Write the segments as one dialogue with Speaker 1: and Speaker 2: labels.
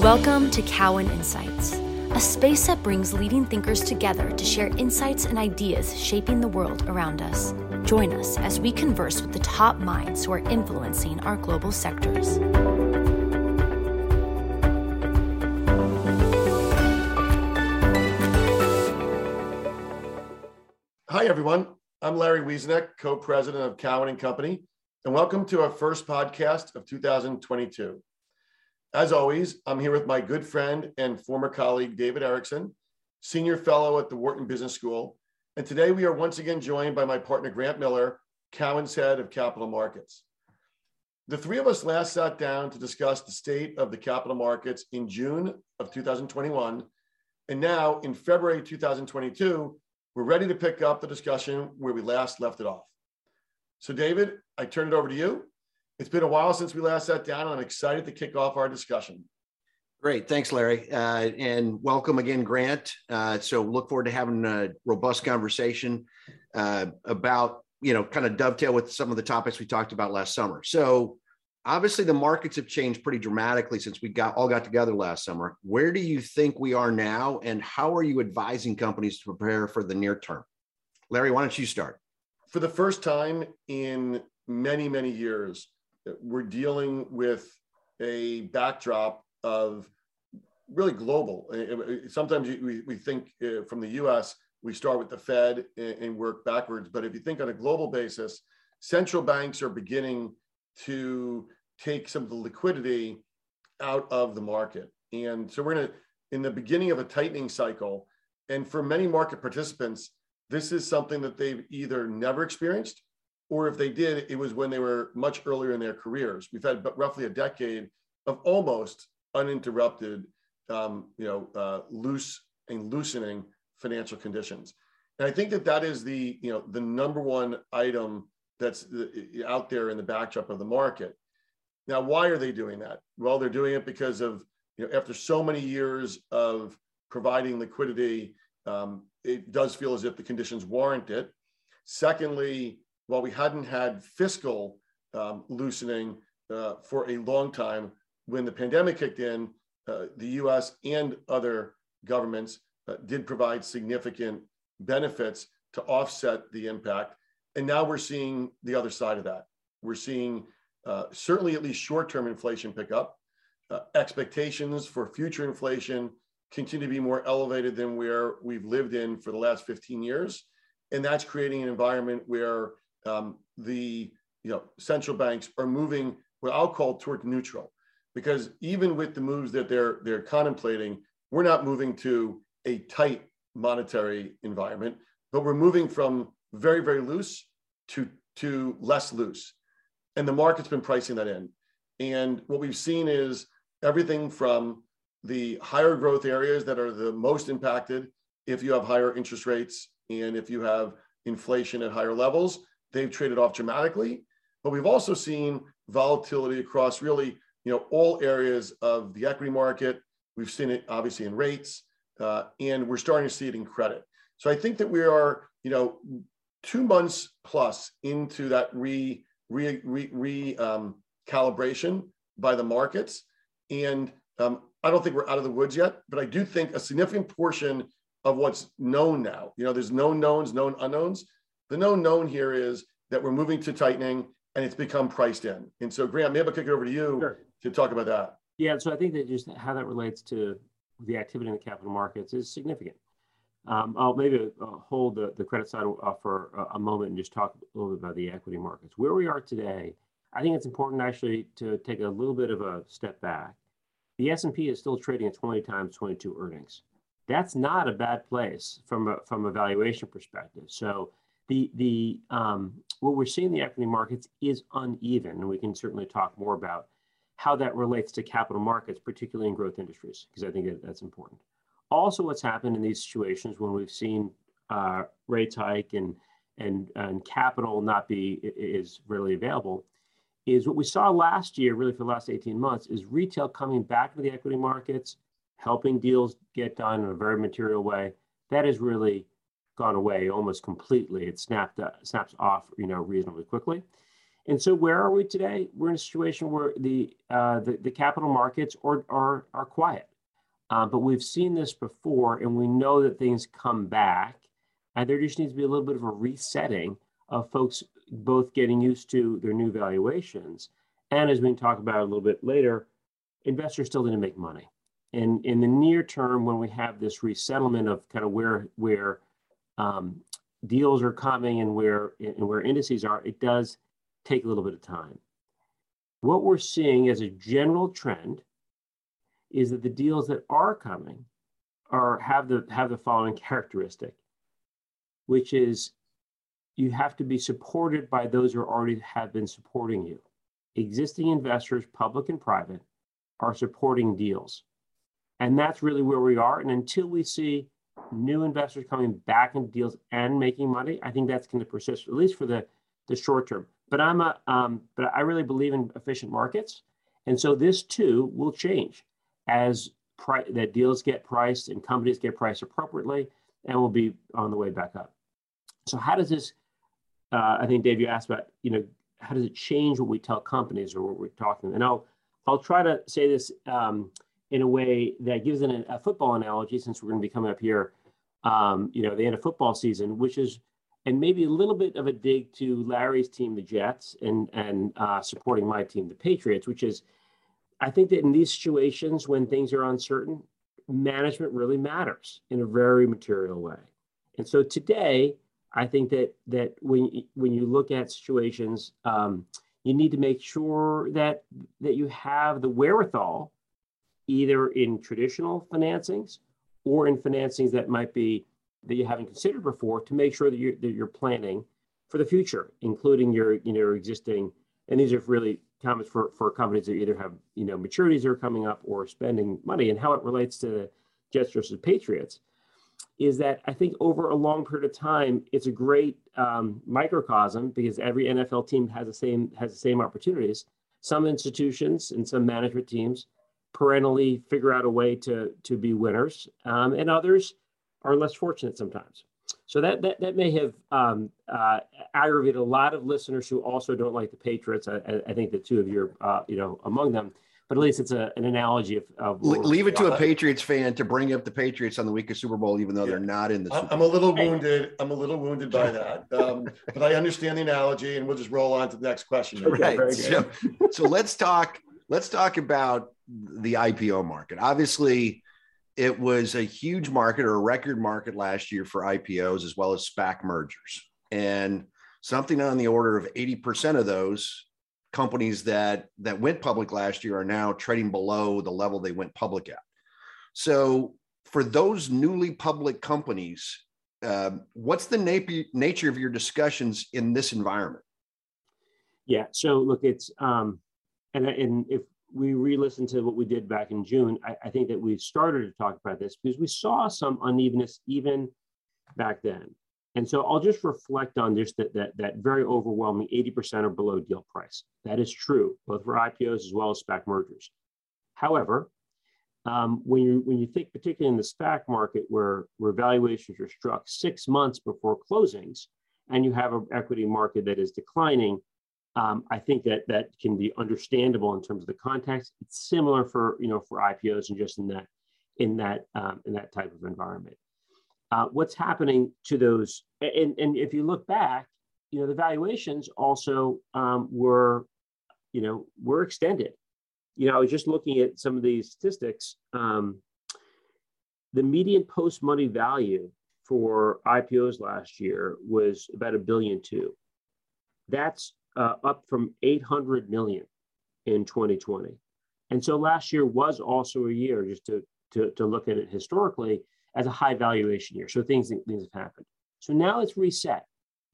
Speaker 1: Welcome to Cowen Insights, a space that brings leading thinkers together to share insights and ideas shaping the world around us. Join us as we converse with the top minds who are influencing our global sectors.
Speaker 2: Hi, everyone. I'm Larry Wieseneck, co-president of Cowen and Company, and welcome to our first podcast of 2022. As always, I'm here with my good friend and former colleague, David Erickson, senior fellow at the Wharton Business School. And today we are once again joined by my partner, Grant Miller, Cowen's head of capital markets. The three of us last sat down to discuss the state of the capital markets in June of 2021. And now in February 2022, we're ready to pick up the discussion where we last left it off. So, David, I turn it over to you it's been a while since we last sat down, and I'm excited to kick off our discussion.
Speaker 3: Great. Thanks, Larry. Uh, and welcome again, Grant. Uh, so look forward to having a robust conversation uh, about, you know, kind of dovetail with some of the topics we talked about last summer. So obviously the markets have changed pretty dramatically since we got all got together last summer. Where do you think we are now? And how are you advising companies to prepare for the near term? Larry, why don't you start?
Speaker 2: For the first time in many, many years, we're dealing with a backdrop of really global. Sometimes we, think uh, from the US, we start with the Fed and work backwards. But if you think on a global basis, central banks are beginning to take some of the liquidity out of the market. And so we're in, a, in the beginning of a tightening cycle. And for many market participants, this is something that they've either never experienced or if they did, it was when they were much earlier in their careers. We've had roughly a decade of almost uninterrupted, um, you know, uh, loose and loosening financial conditions. And I think that that is the, you know, the number one item that's out there in the backdrop of the market. Now, why are they doing that? Well, they're doing it because of, you know, after so many years of providing liquidity, um, it does feel as if the conditions warrant it. Secondly, while we hadn't had fiscal um, loosening uh, for a long time, when the pandemic kicked in, uh, the US and other governments uh, did provide significant benefits to offset the impact. And now we're seeing the other side of that. We're seeing uh, certainly at least short term inflation pick up. Uh, expectations for future inflation continue to be more elevated than where we've lived in for the last 15 years. And that's creating an environment where um, the you know central banks are moving what I'll call toward neutral, because even with the moves that they're they're contemplating, we're not moving to a tight monetary environment, but we're moving from very very loose to to less loose, and the market's been pricing that in. And what we've seen is everything from the higher growth areas that are the most impacted if you have higher interest rates and if you have inflation at higher levels they've traded off dramatically. But we've also seen volatility across really, you know, all areas of the equity market. We've seen it obviously in rates, uh, and we're starting to see it in credit. So I think that we are, you know, two months plus into that re re re, re um, calibration by the markets, and um, I don't think we're out of the woods yet. But I do think a significant portion of what's known now, you know, there's known knowns, known unknowns. The known known here is that we're moving to tightening and it's become priced in. And so, Grant, maybe I'll kick it over to you sure. to talk about that.
Speaker 4: Yeah, so I think that just how that relates to the activity in the capital markets is significant. Um, I'll maybe uh, hold the, the credit side for a, a moment and just talk a little bit about the equity markets. Where we are today, I think it's important actually to take a little bit of a step back. The S&P is still trading at 20 times 22 earnings. That's not a bad place from a, from a valuation perspective. So the the um, what we're seeing in the equity markets is uneven, and we can certainly talk more about how that relates to capital markets, particularly in growth industries, because I think that that's important. Also, what's happened in these situations when we've seen uh, rates hike and and and capital not be is readily available, is what we saw last year, really for the last 18 months, is retail coming back to the equity markets, helping deals get done in a very material way. That is really gone away almost completely. It snapped uh, snaps off, you know, reasonably quickly. And so where are we today? We're in a situation where the uh, the, the, capital markets are are, are quiet. Uh, but we've seen this before, and we know that things come back, and there just needs to be a little bit of a resetting of folks both getting used to their new valuations, and as we can talk about a little bit later, investors still to make money. And in the near term, when we have this resettlement of kind of where where um, deals are coming and where and where indices are, it does take a little bit of time. What we're seeing as a general trend is that the deals that are coming are have the have the following characteristic, which is you have to be supported by those who already have been supporting you. Existing investors, public and private, are supporting deals. And that's really where we are. And until we see new investors coming back into deals and making money, I think that's going to persist, at least for the, the short term. But I'm a, um, but I really believe in efficient markets. And so this too will change as pri- that deals get priced and companies get priced appropriately and will be on the way back up. So how does this, uh, I think Dave, you asked about, you know, how does it change what we tell companies or what we're talking? And I'll, I'll try to say this um, in a way that gives an, a football analogy since we're going to be coming up here, um, you know, the end of football season, which is, and maybe a little bit of a dig to Larry's team, the Jets, and and uh, supporting my team, the Patriots, which is, I think that in these situations when things are uncertain, management really matters in a very material way. And so today, I think that that when when you look at situations, um, you need to make sure that that you have the wherewithal, either in traditional financings or in financings that might be that you haven't considered before, to make sure that you're that you're planning for the future, including your you know your existing. And these are really comments for for companies that either have you know maturities that are coming up or spending money, and how it relates to Jets versus Patriots is that I think over a long period of time, it's a great um, microcosm because every NFL team has the same has the same opportunities. Some institutions and some management teams perennially figure out a way to to be winners, um, and others are less fortunate sometimes. So that that, that may have um, uh, aggravated a lot of listeners who also don't like the Patriots. I, I think the two of you are uh, you know among them but at least it's a, an analogy of, of
Speaker 3: leave it to a Patriots fan to bring up the Patriots on the week of Super Bowl, even though yeah. they're not in the.
Speaker 2: Super I'm a little wounded. I'm a little wounded by that, um, but I understand the analogy, and we'll just roll on to the next question.
Speaker 3: Right. So, so let's talk. Let's talk about the IPO market. Obviously, it was a huge market or a record market last year for IPOs as well as SPAC mergers, and something on the order of 80% of those companies that that went public last year are now trading below the level they went public at. So for those newly public companies, uh, what's the na- nature of your discussions in this environment?
Speaker 4: Yeah. So look, it's um, and and if we re-listened to what we did back in June, I, I think that we started to talk about this because we saw some unevenness even back then. And so I'll just reflect on just that, that, that very overwhelming 80% are below deal price. That is true, both for IPOs as well as SPAC mergers. However, um, when you when you think particularly in the SPAC market where, where valuations are struck six months before closings, and you have an equity market that is declining, um, I think that that can be understandable in terms of the context. It's similar for you know for IPOs and just in that in that um, in that type of environment uh, what's happening to those. And, and if you look back, you know, the valuations also um, were, you know, were extended. You know, I was just looking at some of these statistics. Um, the median post money value for IPOs last year was about a billion two. That's uh, up from 800 million in 2020. And so last year was also a year, just to, to, to look at it historically, as a high valuation year. So things, things have happened. So now it's reset.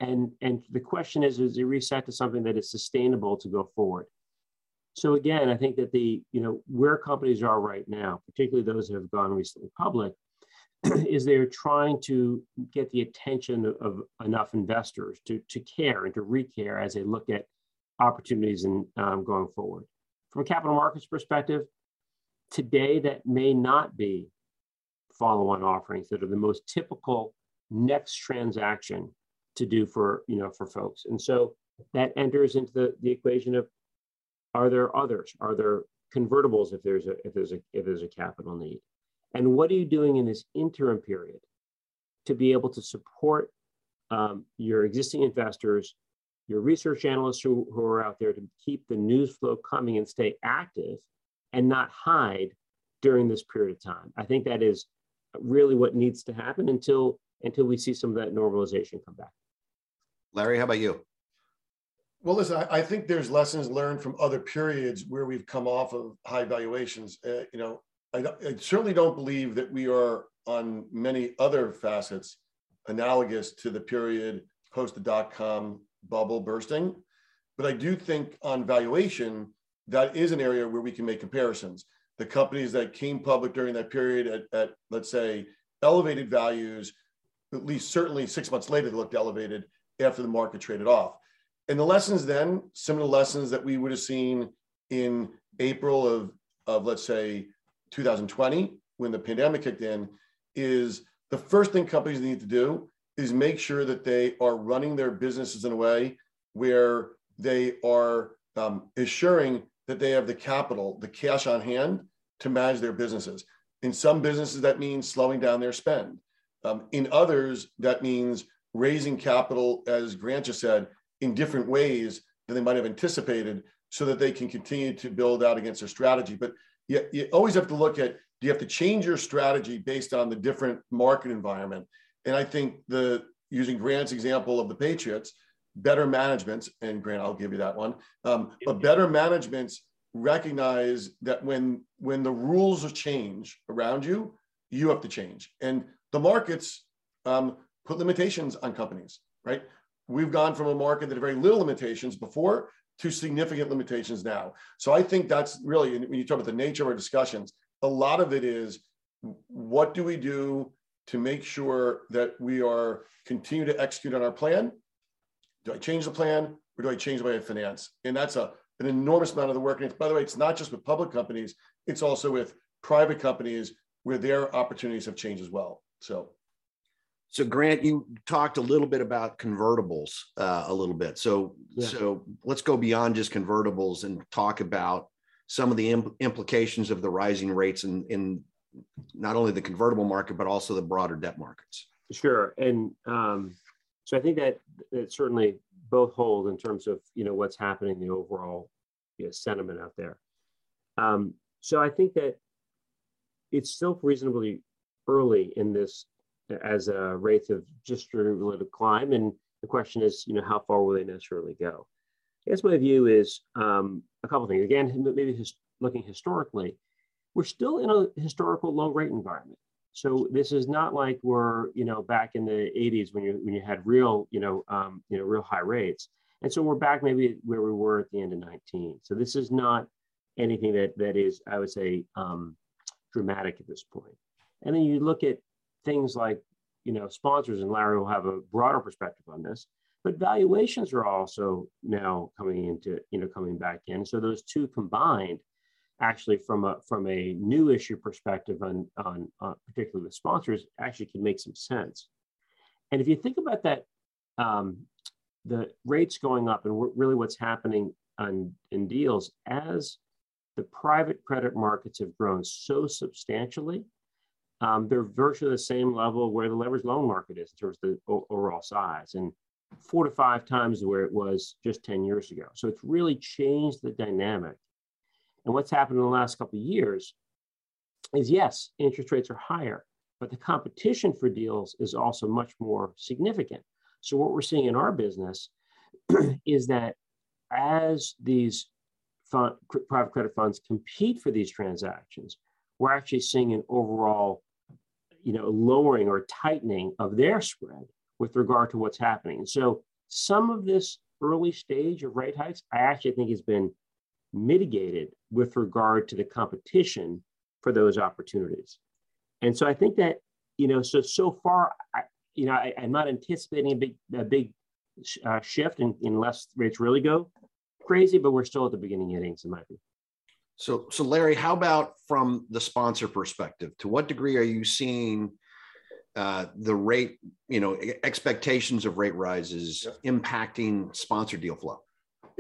Speaker 4: And, and the question is, is it reset to something that is sustainable to go forward? So again, I think that the, you know, where companies are right now, particularly those that have gone recently public, is they're trying to get the attention of, enough investors to, to care and to recare as they look at opportunities and um, going forward. From a capital markets perspective, today that may not be follow-on offerings that are the most typical next transaction to do for you know for folks and so that enters into the, the equation of are there others? Are there convertibles if there's a if there's a if there's a capital need? And what are you doing in this interim period to be able to support um, your existing investors, your research analysts who, who are out there to keep the news flow coming and stay active and not hide during this period of time? I think that is really what needs to happen until until we see some of that normalization come back.
Speaker 3: Larry, how about you?
Speaker 2: Well, listen, I, I, think there's lessons learned from other periods where we've come off of high valuations. Uh, you know, I, I, certainly don't believe that we are on many other facets analogous to the period post the dot com bubble bursting. But I do think on valuation, that is an area where we can make comparisons. The companies that came public during that period at, at let's say, elevated values, at least certainly six months later, they looked elevated after the market traded off. And the lessons then, similar lessons that we would have seen in April of, of let's say, 2020, when the pandemic kicked in, is the first thing companies need to do is make sure that they are running their businesses in a way where they are um, assuring that they have the capital, the cash on hand to manage their businesses. In some businesses, that means slowing down their spend. Um, in others, that means raising capital, as Grant just said, in different ways than they might have anticipated so that they can continue to build out against their strategy. But you, you always have to look at do you have to change your strategy based on the different market environment? And I think the using Grant's example of the Patriots, better management, and Grant, I'll give you that one, um, but better managements recognize that when when the rules of change around you, you have to change. And the markets um, put limitations on companies, right? We've gone from a market that had very little limitations before to significant limitations now. So I think that's really, when you talk about the nature of our discussions, a lot of it is what do we do to make sure that we are continue to execute on our plan? Do I change the plan or do I change the way I finance? And that's a an enormous amount of the work. And it's, by the way, it's not just with public companies; it's also with private companies where their opportunities have changed as well. So
Speaker 3: so Grant, you talked a little bit about convertibles uh, a little bit. So yeah. so let's go beyond just convertibles and talk about some of the imp- implications of the rising rates in, in not only the convertible market but also the broader debt markets.
Speaker 4: Sure, and um, so I think that that certainly both hold in terms of you know what's happening the overall you know, sentiment out there. Um, so I think that it's still reasonably early in this as a rate of just relative climb. And the question is, you know, how far will they necessarily go? I guess my view is um, a couple things. Again, maybe his, looking historically, we're still in a historical low rate environment. So this is not like we're, you know, back in the 80s when you when you had real, you know, um, you know, real high rates. And so we're back maybe where we were at the end of 19. So this is not anything that that is, I would say, um, dramatic at this point. And then you look at things like, you know, sponsors, and Larry will have a broader perspective on this, but valuations are also now coming into, you know, coming back in. So those two combined, actually from a from a new issue perspective on on uh, particularly with sponsors, actually can make some sense. And if you think about that, um, the rates going up and really what's happening on in deals as the private credit markets have grown so substantially um, they're virtually the same level where the leveraged loan market is in terms of the overall size and four to five times where it was just 10 years ago. So it's really changed the dynamic. And what's happened in the last couple of years is yes, interest rates are higher, but the competition for deals is also much more significant. So what we're seeing in our business is that as these fund, private credit funds compete for these transactions, we're actually seeing an overall you know, lowering or tightening of their spread with regard to what's happening. so some of this early stage of rate hikes, I actually think has been mitigated with regard to the competition for those opportunities. And so I think that, you know, so so far, I, you know, I, am not anticipating a big a big uh, shift in, unless rates really go crazy, but we're still at the beginning innings, in my opinion.
Speaker 3: So, so Larry, how about from the sponsor perspective? To what degree are you seeing uh, the rate, you know, expectations of rate rises impacting sponsor deal flow?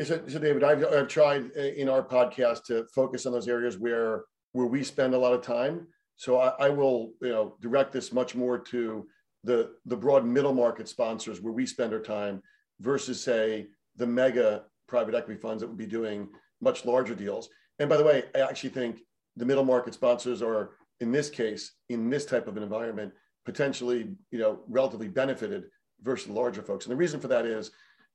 Speaker 2: So, so David, I've, I've tried uh, in our podcast to focus on those areas where where we spend a lot of time. So I, I will, you know, direct this much more to the the broad middle market sponsors where we spend our time versus say the mega private equity funds that would be doing much larger deals. And by the way, I actually think the middle market sponsors are in this case in this type of an environment potentially you know relatively benefited versus the larger folks. And the reason for that is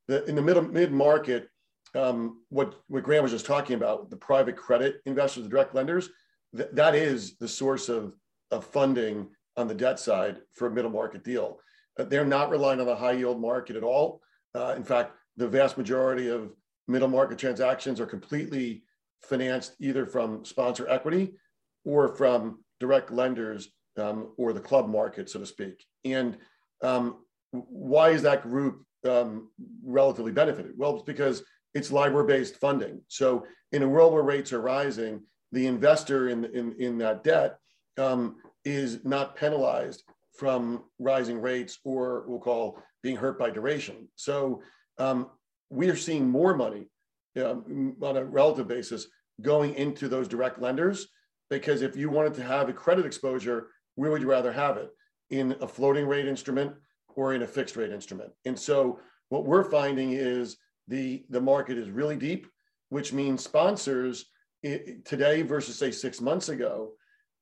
Speaker 2: that in the middle mid market, um, what what Grant was just talking about, the private credit investors, the direct lenders, th- that is the source of of funding on the debt side for a middle market deal. Uh, they're not relying on the high yield market at all. Uh, in fact, the vast majority of middle market transactions are completely financed either from sponsor equity or from direct lenders um, or the club market, so to speak. And um, why is that group um, relatively benefited? Well, it's because it's LIBOR-based funding. So in a world where rates are rising, the investor in, in, in that debt um, is not penalized from rising rates or we'll call being hurt by duration. So um, we are seeing more money um, on a relative basis going into those direct lenders because if you wanted to have a credit exposure, where would you rather have it? In a floating rate instrument or in a fixed rate instrument? And so what we're finding is the, the market is really deep, which means sponsors today versus say six months ago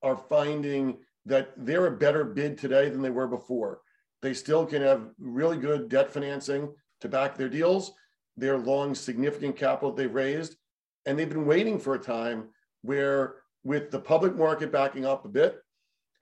Speaker 2: are finding that they're a better bid today than they were before. They still can have really good debt financing to back their deals. They're long significant capital they've raised, and they've been waiting for a time where, with the public market backing up a bit,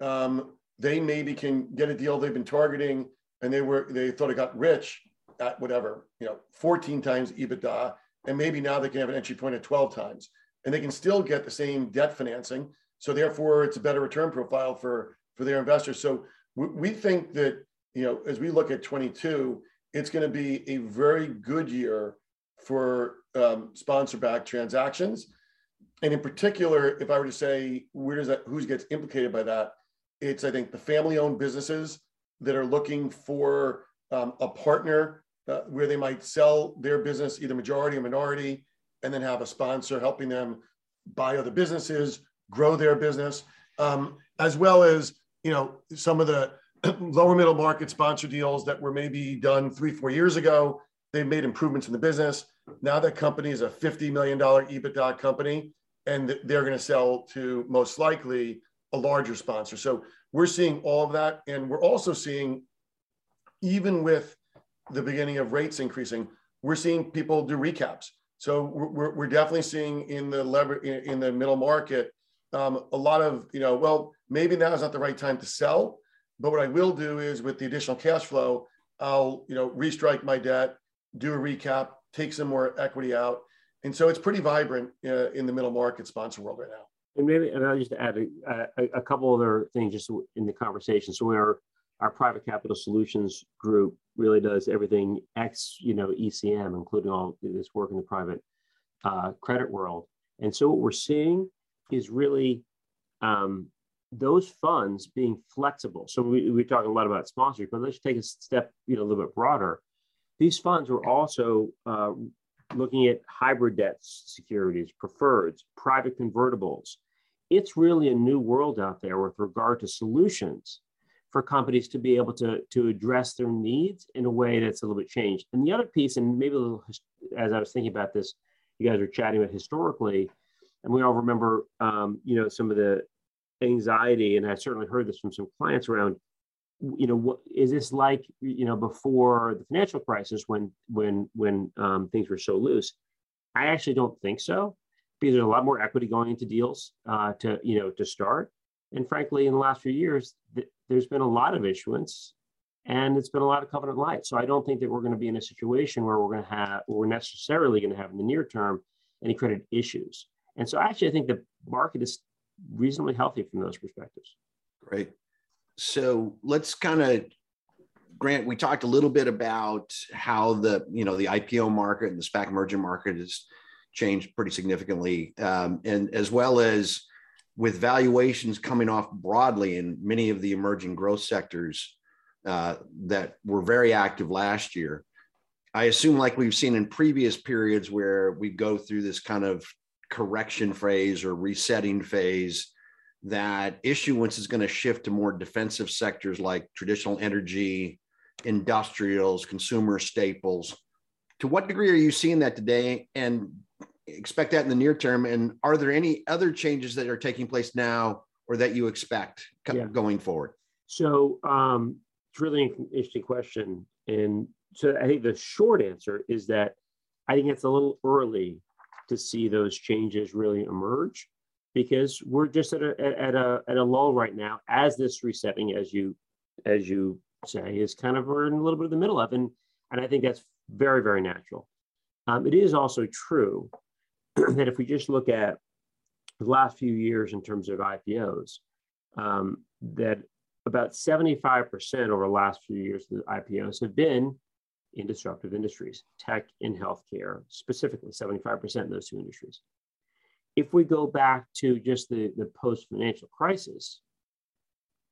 Speaker 2: um, they maybe can get a deal they've been targeting, and they were they thought it got rich at whatever you know 14 times EBITDA, and maybe now they can have an entry point at 12 times, and they can still get the same debt financing. So therefore, it's a better return profile for for their investors. So we, we think that you know as we look at 22, it's going to be a very good year for um, sponsor-backed transactions. And in particular, if I were to say where does that who gets implicated by that, it's I think the family-owned businesses that are looking for um, a partner uh, where they might sell their business either majority or minority, and then have a sponsor helping them buy other businesses, grow their business, um, as well as you know some of the lower middle market sponsor deals that were maybe done three, four years ago. They've made improvements in the business. Now that company is a $50 million EBITDA company, and they're going to sell to most likely a larger sponsor. So we're seeing all of that. And we're also seeing, even with the beginning of rates increasing, we're seeing people do recaps. So we're, we're definitely seeing in the lever in the middle market um, a lot of you know well maybe now is not the right time to sell but what I will do is with the additional cash flow, I'll, you know, restrike my debt, do a recap, take some more equity out. And so it's pretty vibrant uh, in the middle market sponsor world right now.
Speaker 4: And maybe, and I'll just add a, a, a couple other things just in the conversation. So our, our private capital solutions group really does everything X, you know, ECM, including all this work in the private uh, credit world. And so what we're seeing is really um, those funds being flexible. So we, we're talking a lot about sponsorship, but let's take a step, you know, a little bit broader. These funds were also uh, looking at hybrid debt securities, preferreds, private convertibles. It's really a new world out there with regard to solutions for companies to be able to, to address their needs in a way that's a little bit changed. And the other piece, and maybe a little, as I was thinking about this, you guys are chatting about historically, and we all remember, um, you know, some of the anxiety, and I certainly heard this from some clients around, you know, what is this like, you know, before the financial crisis when when when um, things were so loose? I actually don't think so, because there's a lot more equity going into deals uh, to you know to start, and frankly, in the last few years, th- there's been a lot of issuance, and it's been a lot of covenant light. So I don't think that we're going to be in a situation where we're going to have, we're necessarily going to have in the near term any credit issues. And so actually, I think the market is reasonably healthy from those perspectives.
Speaker 3: Great. So let's kind of Grant, we talked a little bit about how the you know the IPO market and the SPAC merger market has changed pretty significantly, um, and as well as with valuations coming off broadly in many of the emerging growth sectors uh, that were very active last year. I assume, like we've seen in previous periods where we go through this kind of correction phase or resetting phase, that issuance is going to shift to more defensive sectors like traditional energy, industrials, consumer staples. To what degree are you seeing that today and expect that in the near term? And are there any other changes that are taking place now or that you expect yeah. going forward?
Speaker 4: So um, it's really an interesting question. And so I think the short answer is that I think it's a little early to see those changes really emerge because we're just at a at a at a lull right now as this resetting as you as you say is kind of we're in a little bit of the middle of and and I think that's very very natural. Um, it is also true that if we just look at the last few years in terms of IPOs, um, that about 75% over the last few years of the IPOs have been in disruptive industries, tech and healthcare, specifically 75% in those two industries. If we go back to just the, the post financial crisis,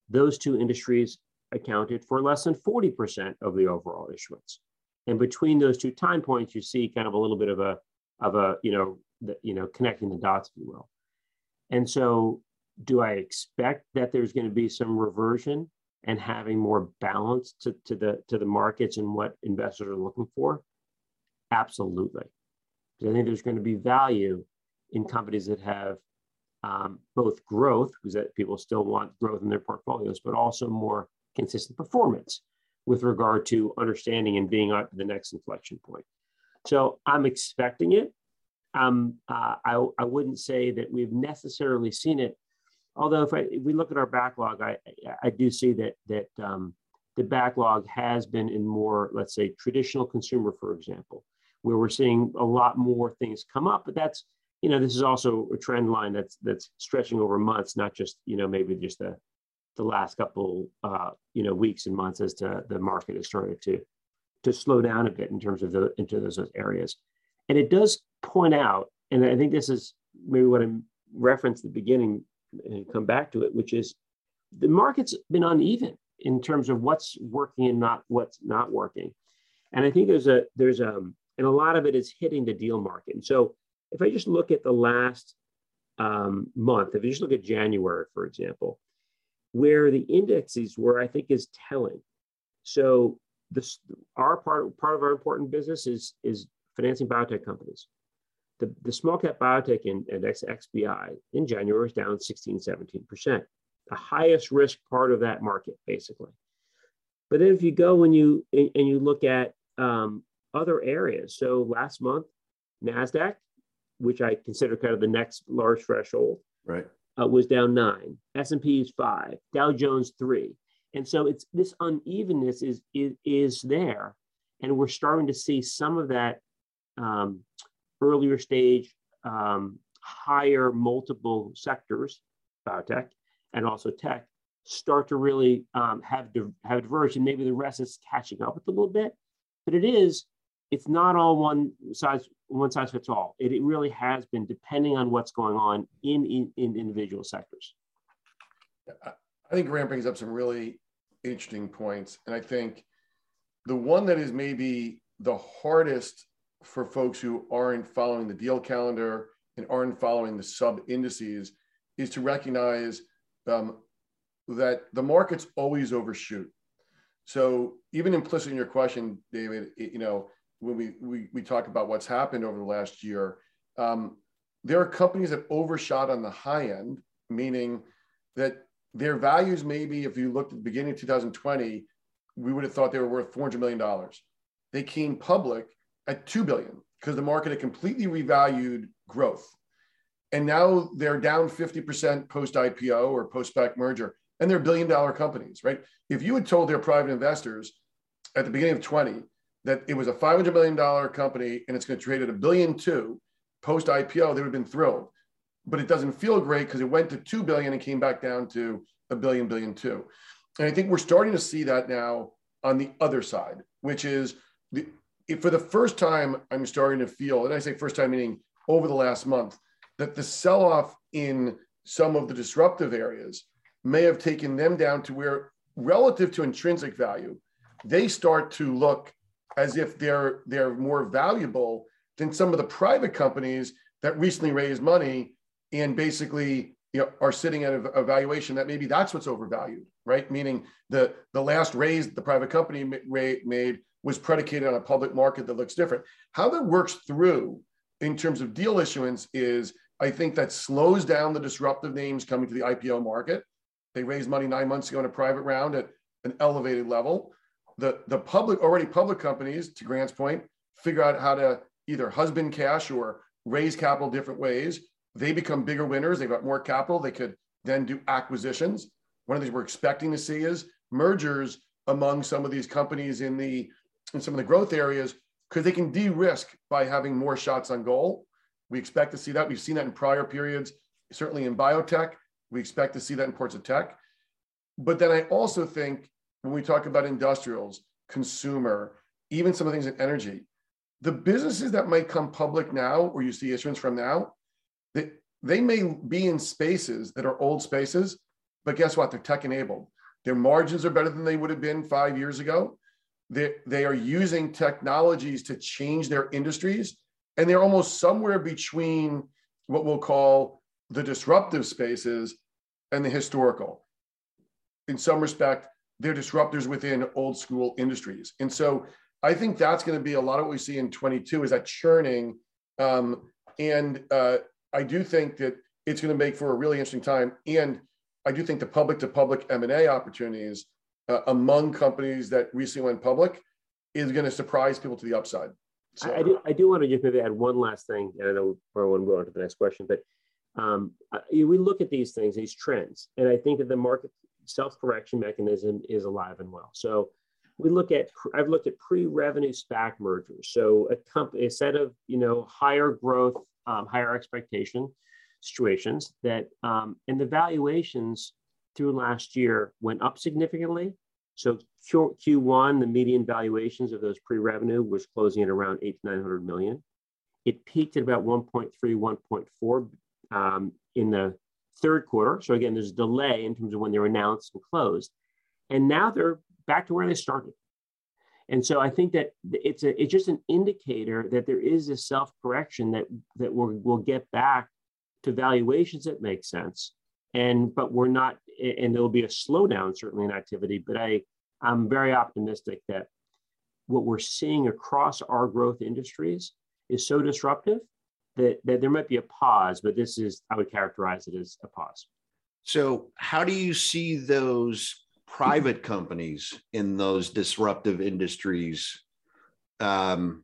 Speaker 4: those two industries accounted for less than 40% of the overall issuance. And between those two time points, you see kind of a little bit of a, of a, you know, the, you know, connecting the dots, if you will. And so do I expect that there's going to be some reversion and having more balance to, to the to the markets and what investors are looking for? Absolutely. I think there's going to be value in companies that have um, both growth, because that people still want growth in their portfolios, but also more consistent performance with regard to understanding and being at the next inflection point. So I'm expecting it. Um, uh, I, I wouldn't say that we've necessarily seen it although if, I, if we look at our backlog, I, I do see that, that um, the backlog has been in more, let's say, traditional consumer, for example, where we're seeing a lot more things come up. But that's, you know, this is also a trend line that's that's stretching over months, not just, you know, maybe just the the last couple, uh, you know, weeks and months as to the market has started to to slow down a bit in terms of the into those areas. And it does point out, and I think this is maybe what I referenced at the beginning and come back to it, which is the market's been uneven in terms of what's working and not what's not working. And I think there's a there's a and a lot of it is hitting the deal market. And so if I just look at the last um, month, if you just look at January, for example, where the indexes were, I think is telling. So this our part part of our important business is is financing biotech companies the, the small cap biotech index, XBI, in January was down 16, 17%, the highest risk part of that market, basically. But then if you go and you and you look at um, other areas, so last month, NASDAQ, which I consider kind of the next large threshold,
Speaker 3: right,
Speaker 4: uh, was down nine. S&P is five. Dow Jones three. And so it's this unevenness is is, is there, and we're starting to see some of that um, earlier stage, um, higher multiple sectors, biotech and also tech, start to really um, have have diverged, and maybe the rest is catching up with a little bit. But it is, it's not all one size one size fits all. It, it really has been depending on what's going on in in, in individual sectors.
Speaker 2: I think Grant brings up some really interesting points, and I think the one that is maybe the hardest for folks who aren't following the deal calendar and aren't following the sub indices is to recognize um, that the markets always overshoot. So even implicit in your question, David, you know, when we, we, we talk about what's happened over the last year, um, there are companies that overshot on the high end, meaning that their values maybe, if you looked at the beginning of 2020, we would have thought they were worth $400 million. They came public at 2 billion because the market had completely revalued growth. And now they're down 50% post IPO or post SPAC merger, and they're billion dollar companies, right? If you had told their private investors at the beginning of 20 that it was a $500 million company and it's going to trade at a billion two post IPO, they would have been thrilled. But it doesn't feel great because it went to 2 billion and came back down to a billion, billion two. And I think we're starting to see that now on the other side, which is the for the first time, I'm starting to feel, and I say first time meaning over the last month, that the sell off in some of the disruptive areas may have taken them down to where, relative to intrinsic value, they start to look as if they're they're more valuable than some of the private companies that recently raised money and basically you know, are sitting at a valuation that maybe that's what's overvalued, right? Meaning the the last raise the private company made was predicated on a public market that looks different. How that works through in terms of deal issuance is I think that slows down the disruptive names coming to the IPO market. They raised money nine months ago in a private round at an elevated level. The, the public, already public companies, to Grant's point, figure out how to either husband cash or raise capital different ways. They become bigger winners. They've got more capital. They could then do acquisitions. One of the things we're expecting to see is mergers among some of these companies in the in some of the growth areas because they can de-risk by having more shots on goal. We expect to see that. We've seen that in prior periods, certainly in biotech. We expect to see that in ports of tech. But then I also think when we talk about industrials, consumer, even some of the things in energy, the businesses that might come public now, or you see issuance from now, they, they may be in spaces that are old spaces, but guess what? They're tech enabled. Their margins are better than they would have been five years ago. They, they are using technologies to change their industries, and they're almost somewhere between what we'll call the disruptive spaces and the historical. In some respect, they're disruptors within old school industries. And so I think that's going to be a lot of what we see in 22 is that churning. Um, and uh, I do think that it's going to make for a really interesting time. And I do think the public to public M&A opportunities uh, among companies that recently went public is going to surprise people to the upside.
Speaker 4: So. I, do, I do want to just maybe add one last thing, and I know I want to go on to the next question, but um, we look at these things, these trends, and I think that the market self-correction mechanism is alive and well. So we look at, I've looked at pre-revenue SPAC mergers. So a company, a set of, you know, higher growth, um, higher expectation situations that, um, and the valuations through last year went up significantly. So Q, Q1, the median valuations of those pre-revenue was closing at around eight to 900 million. It peaked at about 1.3, 1.4 um, in the third quarter. So again, there's a delay in terms of when they were announced and closed. And now they're back to where they started. And so I think that it's a it's just an indicator that there is a self correction that that we'll, we'll get back to valuations that make sense and but we're not and there'll be a slowdown certainly in activity but i i'm very optimistic that what we're seeing across our growth industries is so disruptive that, that there might be a pause but this is i would characterize it as a pause.
Speaker 3: So how do you see those private companies in those disruptive industries um,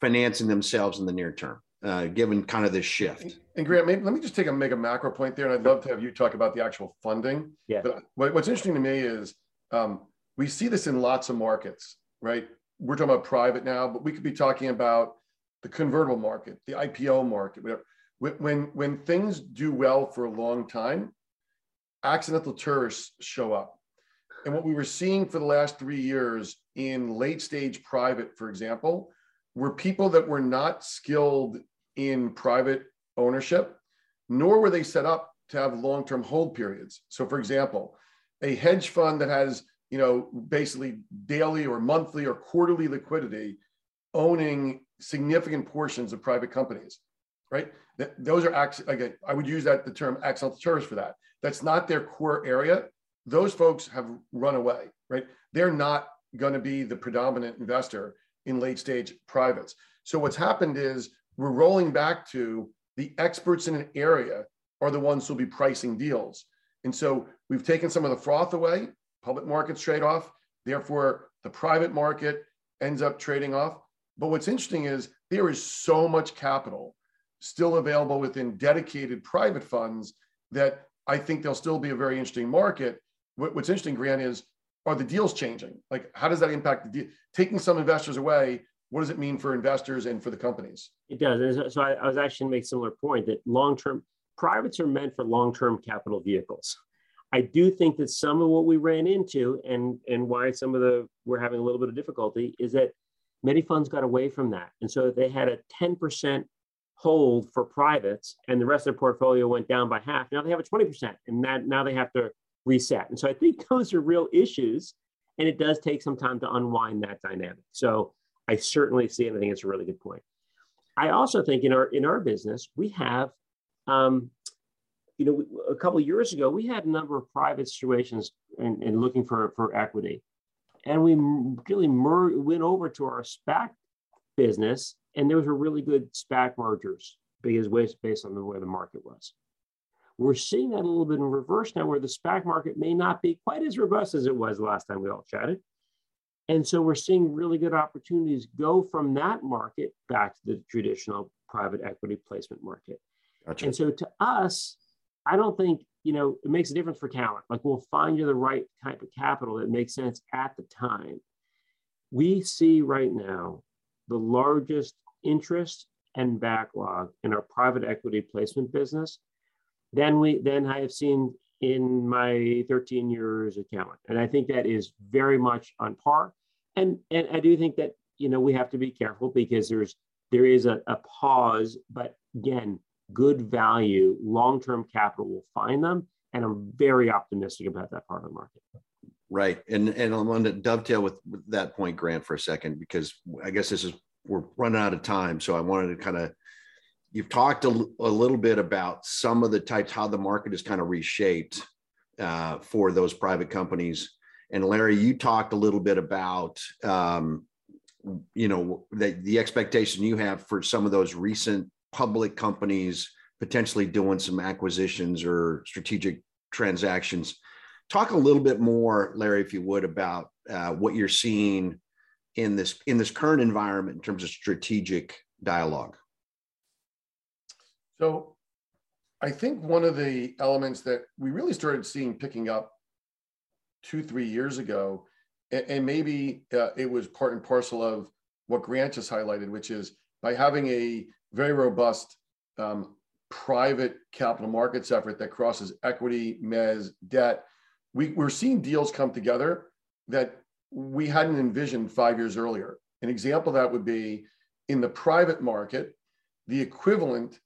Speaker 3: financing themselves in the near term uh, given kind of this shift.
Speaker 2: And Grant, maybe, let me just take a make a macro point there, and I'd love to have you talk about the actual funding.
Speaker 4: Yeah.
Speaker 2: But what, what's interesting to me is um, we see this in lots of markets, right? We're talking about private now, but we could be talking about the convertible market, the IPO market, whatever. When when things do well for a long time, accidental tourists show up. And what we were seeing for the last three years in late stage private, for example, were people that were not skilled in private ownership, nor were they set up to have long-term hold periods. So for example, a hedge fund that has, you know, basically daily or monthly or quarterly liquidity owning significant portions of private companies, right? Those are actually, again, I would use that the term accidental tourists for that. That's not their core area. Those folks have run away, right? They're not going to be the predominant investor in late stage privates. So what's happened is we're rolling back to the experts in an area are the ones who'll be pricing deals. And so we've taken some of the froth away, public markets trade off. Therefore, the private market ends up trading off. But what's interesting is there is so much capital still available within dedicated private funds that I think there'll still be a very interesting market. What's interesting, Grant, is are the deals changing? Like, how does that impact the deal? Taking some investors away, what does it mean for investors and for the companies?
Speaker 4: It does. So I, I was actually make a similar point that long-term privates are meant for long-term capital vehicles. I do think that some of what we ran into and and why some of the we're having a little bit of difficulty is that many funds got away from that. And so they had a 10% hold for privates and the rest of their portfolio went down by half. Now they have a 20% and that now they have to reset. And so I think those are real issues and it does take some time to unwind that dynamic. So I certainly see and I think it's a really good point. I also think in our in our business we have, um, you know, a couple years ago we had a number of private situations and in, in looking for for equity, and we really mer- went over to our SPAC business, and those were really good SPAC mergers because based on the way the market was. We're seeing that a little bit in reverse now, where the SPAC market may not be quite as robust as it was last time we all chatted. And so we're seeing really good opportunities go from that market back to the traditional private equity placement market. Gotcha. And so to us, I don't think, you know, it makes a difference for talent. Like we'll find you the right type of capital that makes sense at the time. We see right now the largest interest and backlog in our private equity placement business than we than I have seen in my 13 years at Cowen. And I think that is very much on par. And and I do think that you know we have to be careful because there's there is a, a pause, but again, good value, long-term capital will find them. And I'm very optimistic about that part of the market.
Speaker 3: Right. And and I'm going to dovetail with, with that point, Grant, for a second, because I guess this is we're running out of time. So I wanted to kind of you've talked a, a, little bit about some of the types how the market is kind of reshaped uh, for those private companies. And larry you talked a little bit about um, you know the, the expectation you have for some of those recent public companies potentially doing some acquisitions or strategic transactions. Talk a little bit more larry if you would about uh, what you're seeing in this in this current environment in terms of strategic dialogue
Speaker 2: so I think one of the elements that we really started seeing picking up two, three years ago, and, maybe uh, it was part and parcel of what Grant just highlighted, which is by having a very robust um, private capital markets effort that crosses equity, mez, debt, we, we're seeing deals come together that we hadn't envisioned five years earlier. An example of that would be in the private market, the equivalent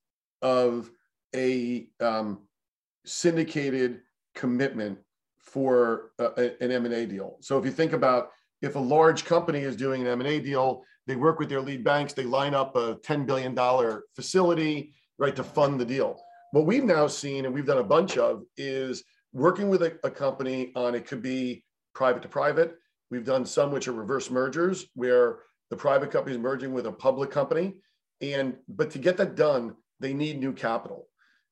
Speaker 2: of a um, syndicated commitment for a, an M&A deal. So if you think about if a large company is doing an M&A deal, they work with their lead banks, they line up a $10 billion facility, right, to fund the deal. What we've now seen, and we've done a bunch of, is working with a, a company on it could be private to private. We've done some which are reverse mergers where the private company is merging with a public company. And but to get that done, they need new capital.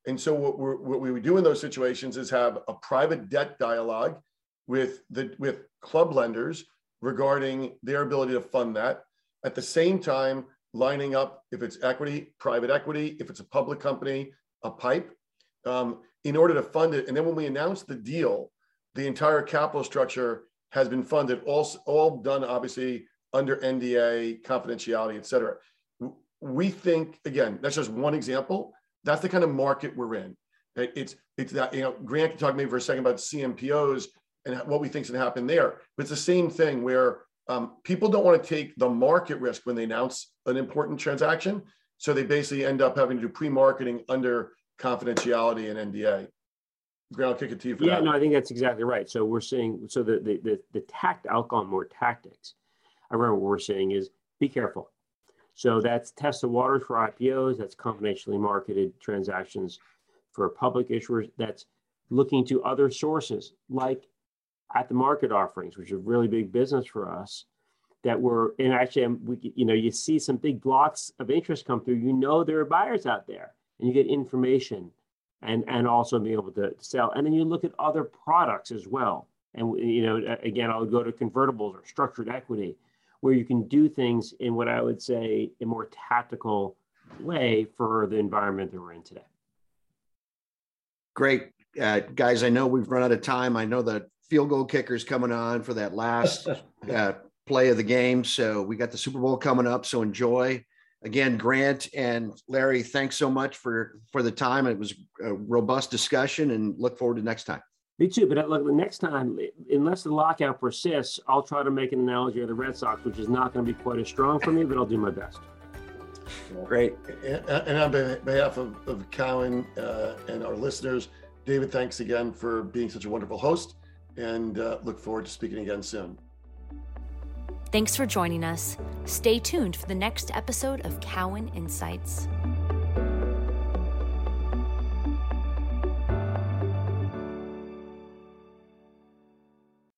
Speaker 2: And so what, we what we would do in those situations is have a private debt dialogue with the with club lenders regarding their ability to fund that. At the same time, lining up if it's equity, private equity, if it's a public company, a pipe, um, in order to fund it. And then when we announce the deal, the entire capital structure has been funded, all, all done obviously under NDA, confidentiality, et cetera we think again that's just one example. That's the kind of market we're in. It's it's that you know grant can talk maybe for a second about cmpos and what we think is going to happen there. But it's the same thing where um, people don't want to take the market risk when they announce an important transaction. So they basically end up having to do pre-marketing under confidentiality and nda grant i'll kick it to you for
Speaker 4: yeah
Speaker 2: that.
Speaker 4: no i think that's exactly right. So we're seeing so the the the, the tact i'll more tactics. I remember what we're saying is be careful so that's test the waters for IPOs, that's confidentially marketed transactions for public issuers, that's looking to other sources like at the market offerings, which is a really big business for us. That were and actually, um, we, you know, you see some big blocks of interest come through. You know there are buyers out there, and you get information, and and also be able to sell. And then you look at other products as well. And you know, again, I'll go to convertibles or structured equity where you can do things in what I would say a more tactical way for the environment that we're in today.
Speaker 3: Great. Uh, guys, I know we've run out of time. I know the field goal kicker's coming on for that last uh, play of the game. So we got the Super Bowl coming up. So enjoy. Again, Grant and Larry, thanks so much for for the time. It was a robust discussion and look forward to next time.
Speaker 4: Me too. But uh, look, the next time, unless the lockout persists, I'll try to make an analogy of the Red Sox, which is not going to be quite as strong for me, but I'll do my best.
Speaker 3: Great.
Speaker 2: And, and on behalf of, of Cowen uh, and our listeners, David, thanks again for being such a wonderful host and uh, look forward to speaking again soon.
Speaker 1: Thanks for joining us. Stay tuned for the next episode of Cowen Insights.